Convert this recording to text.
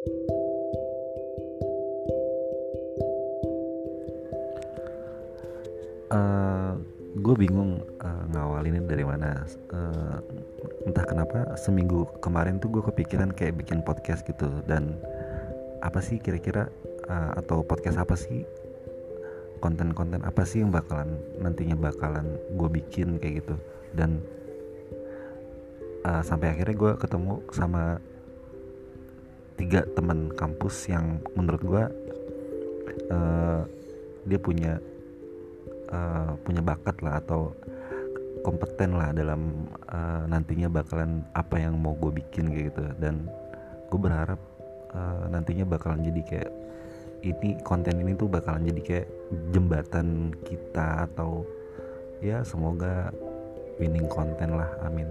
uh, gue bingung uh, ngawalinnya dari mana. Uh, entah kenapa seminggu kemarin tuh gue kepikiran kayak bikin podcast gitu. Dan apa sih kira-kira uh, atau podcast apa sih? Konten-konten apa sih yang bakalan nantinya bakalan gue bikin kayak gitu. Dan uh, sampai akhirnya gue ketemu sama tiga teman kampus yang menurut gue uh, dia punya uh, punya bakat lah atau kompeten lah dalam uh, nantinya bakalan apa yang mau gue bikin gitu. Dan gue berharap uh, nantinya bakalan jadi kayak ini konten ini tuh bakalan jadi kayak jembatan kita atau ya semoga winning konten lah amin